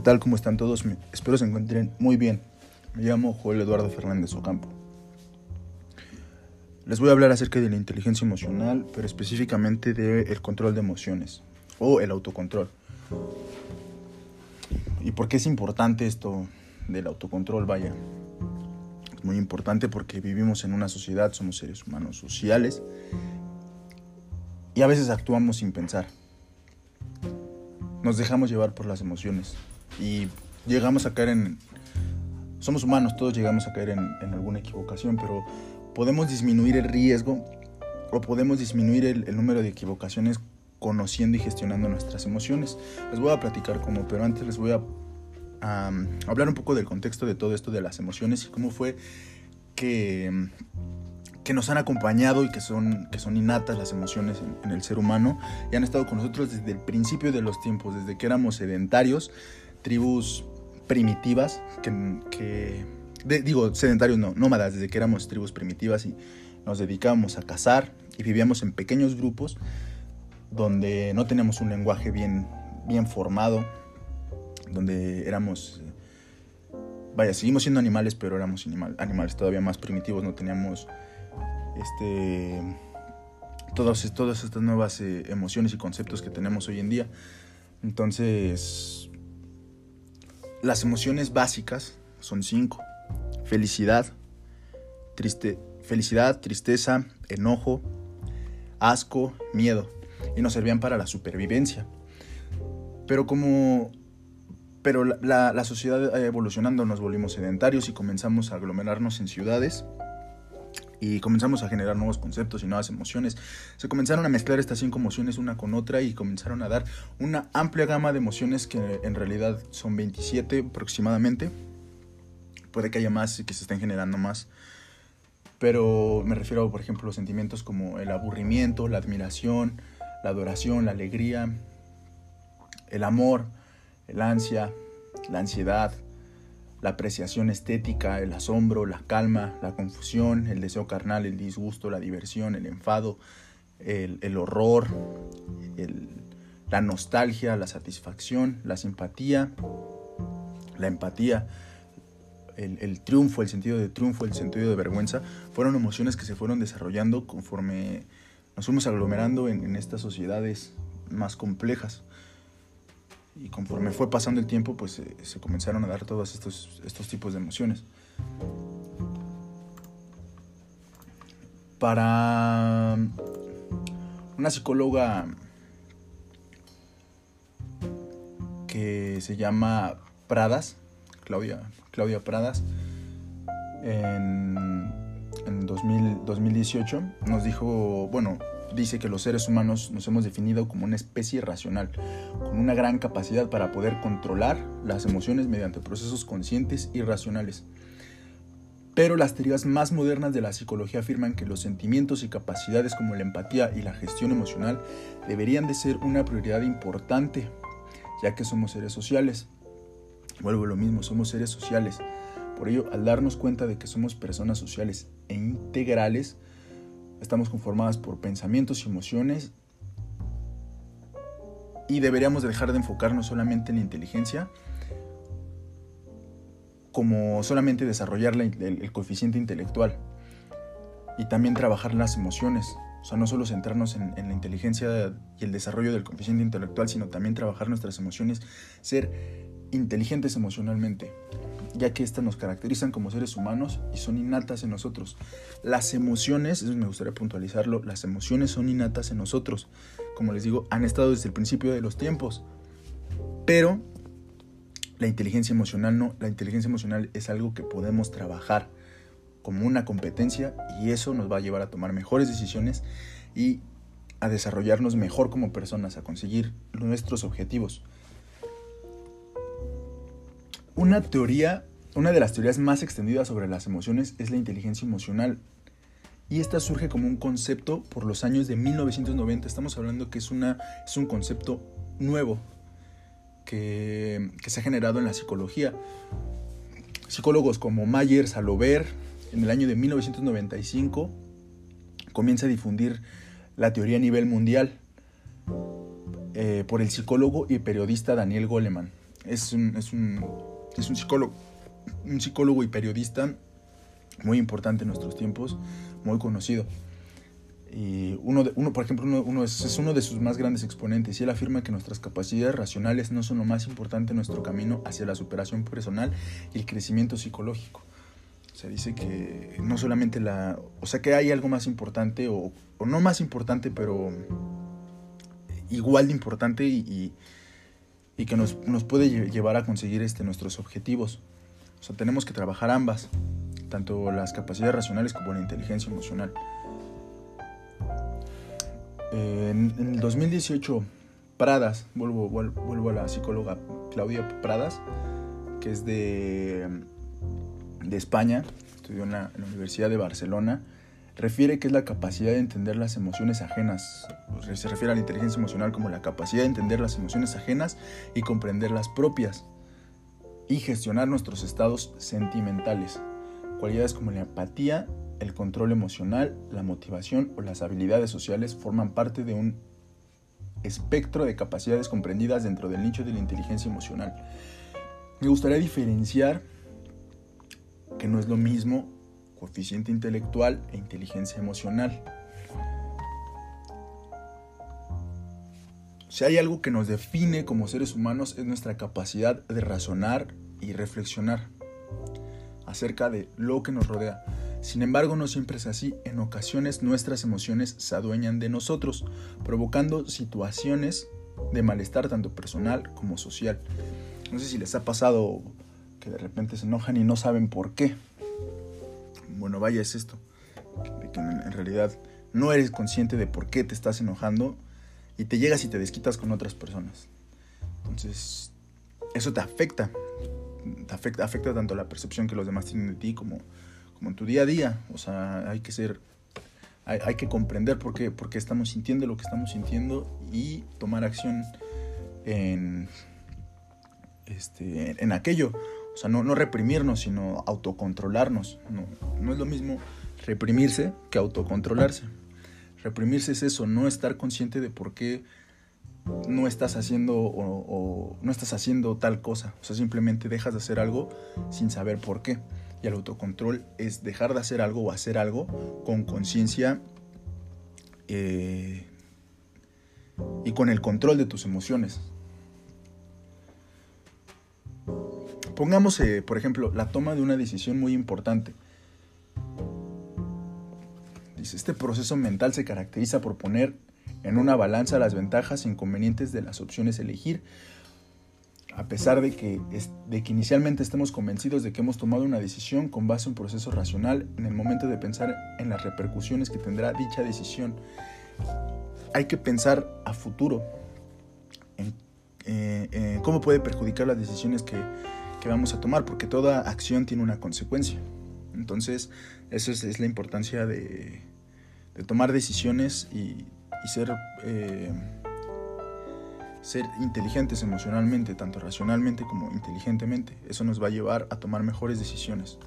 ¿qué tal? ¿Cómo están todos? espero se encuentren muy bien. Me llamo Joel Eduardo Fernández Ocampo. Les voy a hablar acerca de la inteligencia emocional, pero específicamente del control de emociones o el autocontrol. ¿Y por qué es importante esto del autocontrol? Vaya, es muy importante porque vivimos en una sociedad, somos seres humanos sociales y a veces actuamos sin pensar nos dejamos llevar por las emociones y llegamos a caer en... Somos humanos, todos llegamos a caer en, alguna equivocación, pero podemos disminuir el riesgo o podemos disminuir el, número de equivocaciones conociendo y gestionando nuestras emociones. Les voy a platicar cómo, pero antes les voy a, hablar un poco del contexto de todo esto de las emociones y cómo fue que que nos han acompañado y que son, que son innatas las emociones en, el ser humano y han estado con nosotros desde el principio de los tiempos, desde que éramos sedentarios, tribus primitivas, que, digo sedentarios no, nómadas, desde que éramos tribus primitivas y nos dedicábamos a cazar y vivíamos en pequeños grupos donde no teníamos un lenguaje bien, bien formado, donde éramos vaya, seguimos siendo animales, pero éramos animales todavía más primitivos, no teníamos este, todas, todas estas nuevas eh, emociones y conceptos que tenemos hoy en día. Entonces, las emociones básicas son cinco. Felicidad, triste, felicidad, tristeza, enojo, asco, miedo. Y nos servían para la supervivencia. Pero como pero la, la, sociedad evolucionando nos volvimos sedentarios y comenzamos a aglomerarnos en ciudades y comenzamos a generar nuevos conceptos y nuevas emociones. Se comenzaron a mezclar estas cinco emociones una con otra y comenzaron a dar una amplia gama de emociones que en realidad son 27 aproximadamente. Puede que haya más y que se estén generando más. Pero me refiero, por ejemplo, a sentimientos como el aburrimiento, la admiración, la adoración, la alegría, el amor, el ansia, la ansiedad, la apreciación estética, el asombro, la calma, la confusión, el deseo carnal, el disgusto, la diversión, el enfado, el, horror, la nostalgia, la satisfacción, la simpatía, la empatía, el, triunfo, el sentido de triunfo, el sentido de vergüenza, fueron emociones que se fueron desarrollando conforme nos fuimos aglomerando en estas sociedades más complejas y conforme fue pasando el tiempo, pues eh, se comenzaron a dar todos estos, estos tipos de emociones. Para una psicóloga que se llama Pradas, Claudia, Claudia Pradas, en, en 2018 nos dijo, bueno, dice que los seres humanos nos hemos definido como una especie racional, con una gran capacidad para poder controlar las emociones mediante procesos conscientes y racionales. Pero las teorías más modernas de la psicología afirman que los sentimientos y capacidades como la empatía y la gestión emocional deberían de ser una prioridad importante, ya que somos seres sociales. Vuelvo a lo mismo, somos seres sociales. Por ello, al darnos cuenta de que somos personas sociales e integrales, estamos conformadas por pensamientos y emociones y deberíamos dejar de enfocarnos solamente en la inteligencia como solamente desarrollar el, coeficiente intelectual y también trabajar las emociones. O sea, no solo centrarnos en, en, la inteligencia y el desarrollo del coeficiente intelectual, sino también trabajar nuestras emociones, ser inteligentes emocionalmente ya que éstas nos caracterizan como seres humanos y son innatas en nosotros. Las emociones, eso me gustaría puntualizarlo, las emociones son innatas en nosotros. Como les digo, han estado desde el principio de los tiempos. Pero la inteligencia emocional no, la inteligencia emocional es algo que podemos trabajar como una competencia y eso nos va a llevar a tomar mejores decisiones y a desarrollarnos mejor como personas, a conseguir nuestros objetivos. Una teoría, una de las teorías más extendidas sobre las emociones es la inteligencia emocional. Y esta surge como un concepto por los años de 1990. Estamos hablando que es, una, es un concepto nuevo que, se ha generado en la psicología. Psicólogos como Mayer, Salover, en el año de 1995 comienza a difundir la teoría a nivel mundial eh, por el psicólogo y periodista Daniel Goleman es un, es un, es un psicólogo, un psicólogo y periodista muy importante en nuestros tiempos, muy conocido. Y uno, de, uno por ejemplo, uno, uno es, es, uno de sus más grandes exponentes y él afirma que nuestras capacidades racionales no son lo más importante en nuestro camino hacia la superación personal y el crecimiento psicológico. Se dice que no solamente la... O sea, que hay algo más importante, o, o no más importante, pero igual de importante y, y, y que nos, nos, puede llevar a conseguir este, nuestros objetivos. O sea, tenemos que trabajar ambas, tanto las capacidades racionales como la inteligencia emocional. En, el 2018, Pradas, vuelvo, vuelvo a la psicóloga Claudia Pradas, que es de, de España, estudió en la, en la, Universidad de Barcelona, refiere que es la capacidad de entender las emociones ajenas. Se refiere a la inteligencia emocional como la capacidad de entender las emociones ajenas y comprender las propias y gestionar nuestros estados sentimentales. Cualidades como la empatía, el control emocional, la motivación o las habilidades sociales forman parte de un espectro de capacidades comprendidas dentro del nicho de la inteligencia emocional. Me gustaría diferenciar que no es lo mismo coeficiente intelectual e inteligencia emocional. Si hay algo que nos define como seres humanos es nuestra capacidad de razonar y reflexionar acerca de lo que nos rodea. Sin embargo, no siempre es así. En ocasiones nuestras emociones se adueñan de nosotros, provocando situaciones de malestar tanto personal como social. No sé si les ha pasado que de repente se enojan y no saben por qué. Bueno, vaya es esto. Que en realidad no eres consciente de por qué te estás enojando y te llegas y te desquitas con otras personas. Entonces, eso te afecta. Te afecta, afecta tanto la percepción que los demás tienen de ti como, como en tu día a día. O sea, hay que ser, hay, hay, que comprender por qué, por qué estamos sintiendo lo que estamos sintiendo y tomar acción en, este, en aquello. O sea, no, no reprimirnos, sino autocontrolarnos. No, no es lo mismo reprimirse que autocontrolarse. Reprimirse es eso, no estar consciente de por qué no estás haciendo o, no estás haciendo tal cosa. O sea, simplemente dejas de hacer algo sin saber por qué. Y el autocontrol es dejar de hacer algo o hacer algo con conciencia eh, y con el control de tus emociones. Pongamos, eh, por ejemplo, la toma de una decisión muy importante. Este proceso mental se caracteriza por poner en una balanza las ventajas e inconvenientes de las opciones a elegir, a pesar de que, de que inicialmente estemos convencidos de que hemos tomado una decisión con base en un proceso racional en el momento de pensar en las repercusiones que tendrá dicha decisión. Hay que pensar a futuro en eh, eh, cómo puede perjudicar las decisiones que, que, vamos a tomar, porque toda acción tiene una consecuencia. Entonces, esa es, es la importancia de, de, tomar decisiones y, ser... Eh, ser inteligentes emocionalmente, tanto racionalmente como inteligentemente. Eso nos va a llevar a tomar mejores decisiones.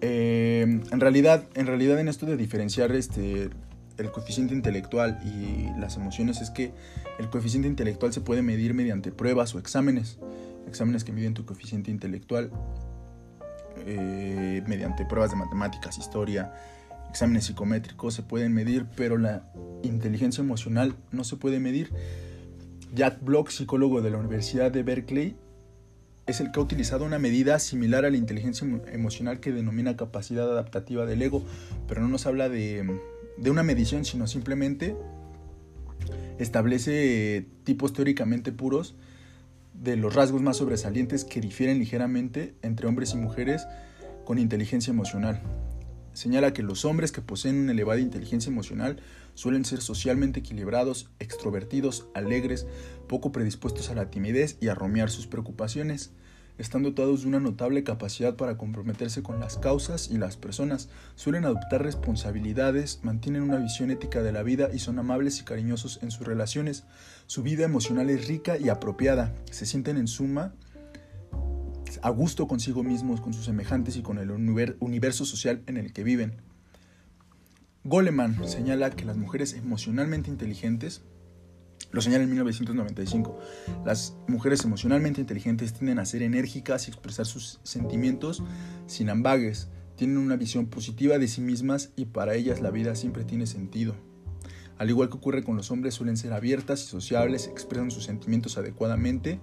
Eh, en, realidad, en realidad en esto de diferenciar este, el coeficiente intelectual y las emociones es que el coeficiente intelectual se puede medir mediante pruebas o exámenes. Exámenes que miden tu coeficiente intelectual eh, mediante pruebas de matemáticas, historia, exámenes psicométricos se pueden medir, pero la inteligencia emocional no se puede medir. Jack Block, psicólogo de la Universidad de Berkeley, es el que ha utilizado una medida similar a la inteligencia emocional que denomina capacidad adaptativa del ego, pero no nos habla de, de una medición, sino simplemente establece tipos teóricamente puros de los rasgos más sobresalientes que difieren ligeramente entre hombres y mujeres con inteligencia emocional señala que los hombres que poseen una elevada inteligencia emocional suelen ser socialmente equilibrados, extrovertidos, alegres, poco predispuestos a la timidez y a romear sus preocupaciones. Están dotados de una notable capacidad para comprometerse con las causas y las personas, suelen adoptar responsabilidades, mantienen una visión ética de la vida y son amables y cariñosos en sus relaciones. Su vida emocional es rica y apropiada, se sienten en suma a gusto consigo mismos, con sus semejantes y con el universo social en el que viven. Goleman señala que las mujeres emocionalmente inteligentes, lo señala en 1995, las mujeres emocionalmente inteligentes tienden a ser enérgicas y expresar sus sentimientos sin ambagues, tienen una visión positiva de sí mismas y para ellas la vida siempre tiene sentido. Al igual que ocurre con los hombres, suelen ser abiertas y sociables, expresan sus sentimientos adecuadamente,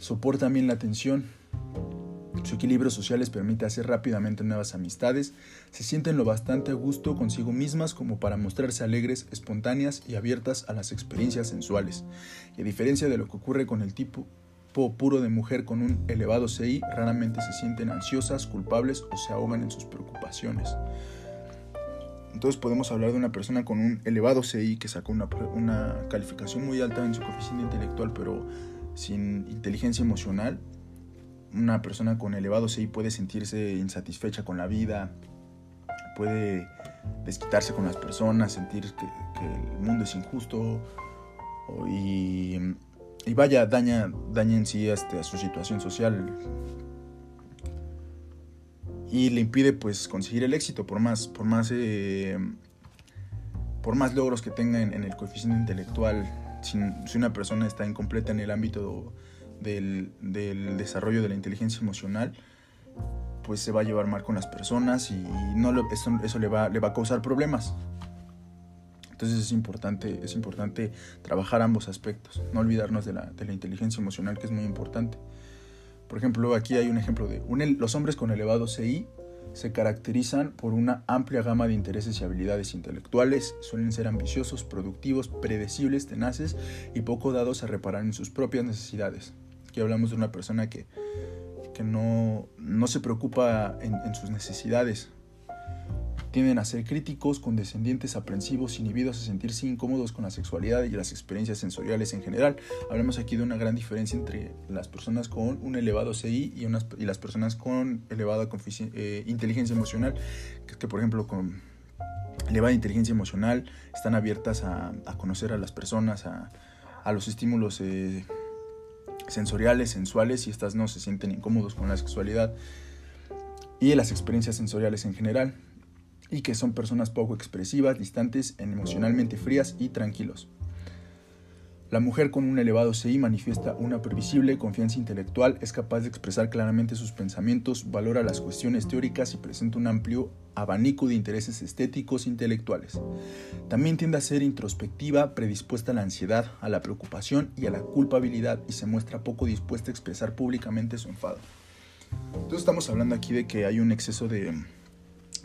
soportan bien la atención, su equilibrio social les permite hacer rápidamente nuevas amistades, se sienten lo bastante a gusto consigo mismas como para mostrarse alegres, espontáneas y abiertas a las experiencias sensuales. Y a diferencia de lo que ocurre con el tipo puro de mujer con un elevado CI, raramente se sienten ansiosas, culpables o se ahogan en sus preocupaciones. Entonces podemos hablar de una persona con un elevado CI que sacó una, una calificación muy alta en su coeficiente intelectual, pero sin inteligencia emocional una persona con elevado CI puede sentirse insatisfecha con la vida, puede desquitarse con las personas, sentir que, el mundo es injusto y, vaya, daña, daña en sí este, a su situación social y le impide pues conseguir el éxito por más, por más, eh, por más logros que tenga en, el coeficiente intelectual. Si, si, una persona está incompleta en el ámbito del, desarrollo de la inteligencia emocional, pues se va a llevar mal con las personas y no eso, le, va, le va a causar problemas. Entonces es importante, es importante trabajar ambos aspectos, no olvidarnos de la, de la, inteligencia emocional que es muy importante. Por ejemplo, aquí hay un ejemplo de los hombres con elevado CI se caracterizan por una amplia gama de intereses y habilidades intelectuales, suelen ser ambiciosos, productivos, predecibles, tenaces y poco dados a reparar en sus propias necesidades hablamos de una persona que, no, se preocupa en, sus necesidades. Tienden a ser críticos, condescendientes, aprensivos, inhibidos a sentirse incómodos con la sexualidad y las experiencias sensoriales en general. Hablamos aquí de una gran diferencia entre las personas con un elevado CI y, unas, y las personas con elevada eh, inteligencia emocional, que, que por ejemplo con elevada inteligencia emocional están abiertas a, conocer a las personas, a, los estímulos eh, sensoriales, sensuales, y estas no se sienten incómodos con la sexualidad y las experiencias sensoriales en general, y que son personas poco expresivas, distantes, emocionalmente frías y tranquilos. La mujer con un elevado CI manifiesta una previsible confianza intelectual, es capaz de expresar claramente sus pensamientos, valora las cuestiones teóricas y presenta un amplio abanico de intereses estéticos e intelectuales. También tiende a ser introspectiva, predispuesta a la ansiedad, a la preocupación y a la culpabilidad y se muestra poco dispuesta a expresar públicamente su enfado. Entonces estamos hablando aquí de que hay un exceso de,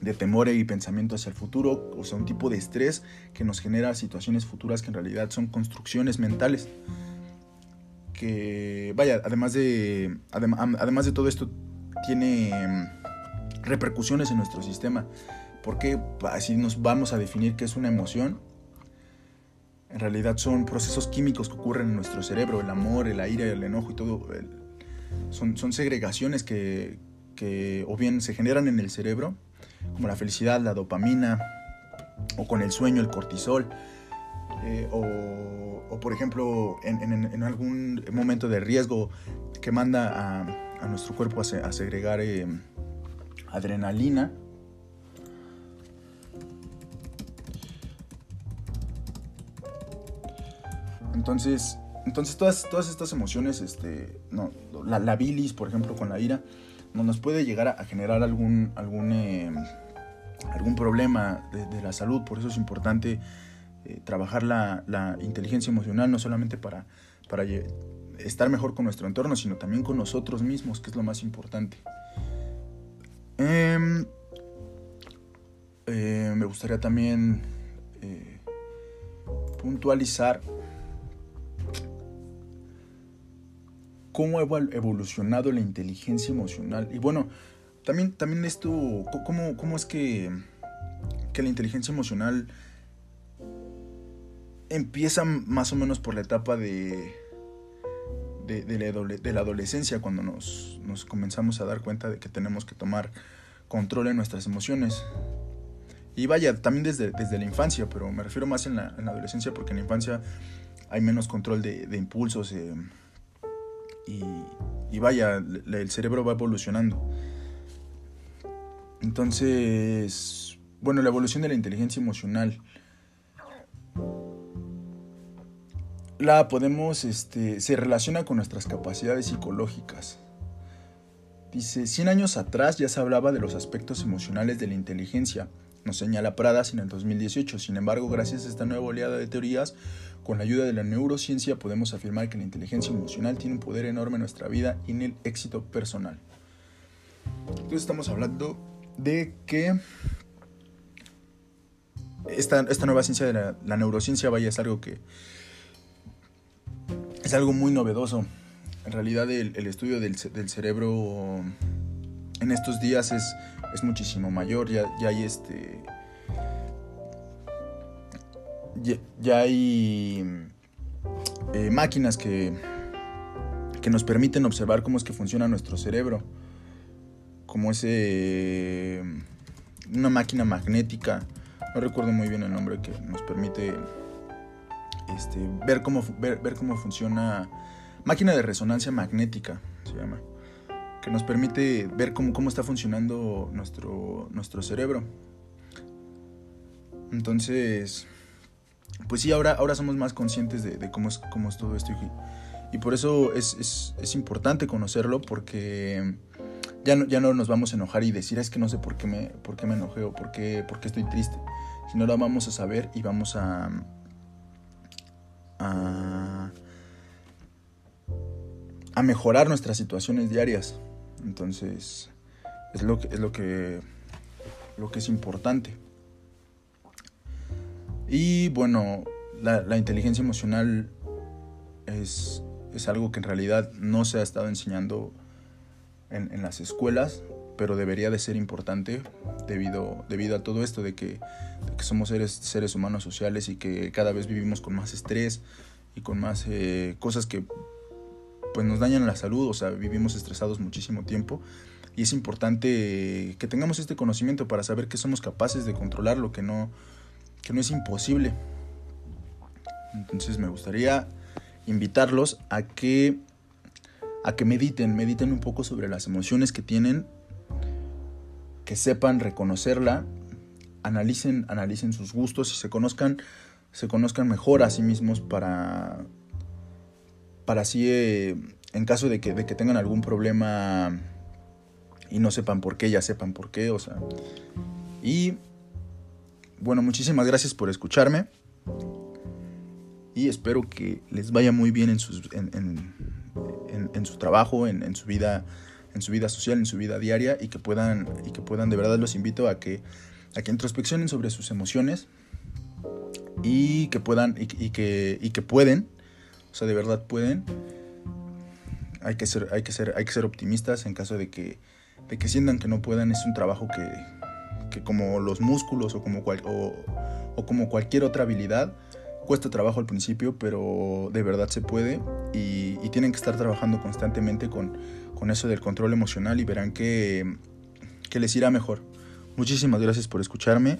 de temor y pensamiento hacia el futuro, o sea, un tipo de estrés que nos genera situaciones futuras que en realidad son construcciones mentales. Que, vaya, además de, además de todo esto, tiene mm, repercusiones en nuestro sistema. Porque así nos vamos a definir qué es una emoción. En realidad son procesos químicos que ocurren en nuestro cerebro, el amor, el ira, el enojo y todo. son, son segregaciones que, que o bien se generan en el cerebro como la felicidad, la dopamina, o con el sueño, el cortisol, eh, o, por ejemplo en, algún momento de riesgo que manda a, nuestro cuerpo a, segregar eh, adrenalina. Entonces, entonces todas, todas estas emociones, este, no, la, bilis, por ejemplo, con la ira, nos puede llegar a, generar algún, algún eh, algún problema de, la salud. Por eso es importante eh, trabajar la, inteligencia emocional, no solamente para, para estar mejor con nuestro entorno, sino también con nosotros mismos, que es lo más importante. Em, eh, me gustaría también puntualizar cómo ha evolucionado la inteligencia emocional. Y bueno, también, también esto, ¿cómo, cómo es que, que la inteligencia emocional empieza más o menos por la etapa de, de, la, adolescencia, cuando nos, comenzamos a dar cuenta de que tenemos que tomar control en nuestras emociones. Y vaya, también desde, desde la infancia, pero me refiero más en la, adolescencia porque en la infancia hay menos control de, impulsos y, y, vaya, el cerebro va evolucionando. Entonces, bueno, la evolución de la inteligencia emocional. La podemos, este, se relaciona con nuestras capacidades psicológicas. Dice, 100 años atrás ya se hablaba de los aspectos emocionales de la inteligencia, nos señala Pradas en el 2018. Sin embargo, gracias a esta nueva oleada de teorías, con la ayuda de la neurociencia podemos afirmar que la inteligencia emocional tiene un poder enorme en nuestra vida y en el éxito personal. Entonces estamos hablando de que esta, esta nueva ciencia de la, neurociencia, vaya, es algo que es algo muy novedoso. En realidad el, estudio del, cerebro en estos días es, es muchísimo mayor. Ya, ya hay este. Ya, hay eh, máquinas que, que nos permiten observar cómo es que funciona nuestro cerebro. Como ese. Una máquina magnética no recuerdo muy bien el nombre que nos permite este, ver, cómo, ver, cómo funciona, máquina de resonancia magnética se llama, que nos permite ver cómo, cómo está funcionando nuestro, nuestro cerebro. Entonces, pues sí, ahora, ahora somos más conscientes de, cómo, es, cómo es todo esto y, por eso es, es importante conocerlo porque ya no, ya no nos vamos a enojar y decir es que no sé por qué me, por qué me enojé o por qué, por qué estoy triste, sino lo vamos a saber y vamos a, a, a mejorar nuestras situaciones diarias. Entonces, es lo que es, lo que, lo que es importante. Y bueno, la, inteligencia emocional es, es algo que en realidad no se ha estado enseñando en, las escuelas, pero debería de ser importante debido, debido a todo esto de que, somos seres, seres humanos sociales y que cada vez vivimos con más estrés y con más eh, cosas que pues nos dañan la salud, o sea, vivimos estresados muchísimo tiempo y es importante que tengamos este conocimiento para saber que somos capaces de controlar lo que no, que no es imposible. Entonces me gustaría invitarlos a que a que mediten, mediten un poco sobre las emociones que tienen, que sepan reconocerla, analicen, analicen sus gustos y se conozcan, se conozcan mejor a sí mismos para, para así, eh, en caso de que, tengan algún problema y no sepan por qué, ya sepan por qué, o sea. Y bueno, muchísimas gracias por escucharme y espero que les vaya muy bien en en, en, su trabajo, en, su vida, en su vida social, en su vida diaria y que puedan, y que puedan de verdad los invito a que, a que introspeccionen sobre sus emociones y que puedan, y, que, y que pueden, o sea, de verdad pueden. Hay que ser, hay que ser, hay que ser optimistas en caso de que, de que sientan que no puedan. Es un trabajo que, que como los músculos o como, o, o como cualquier otra habilidad, Cuesta trabajo al principio, pero de verdad se puede y, tienen que estar trabajando constantemente con, con, eso del control emocional y verán que, que les irá mejor. Muchísimas gracias por escucharme.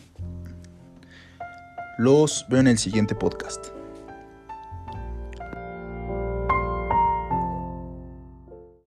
Los veo en el siguiente podcast.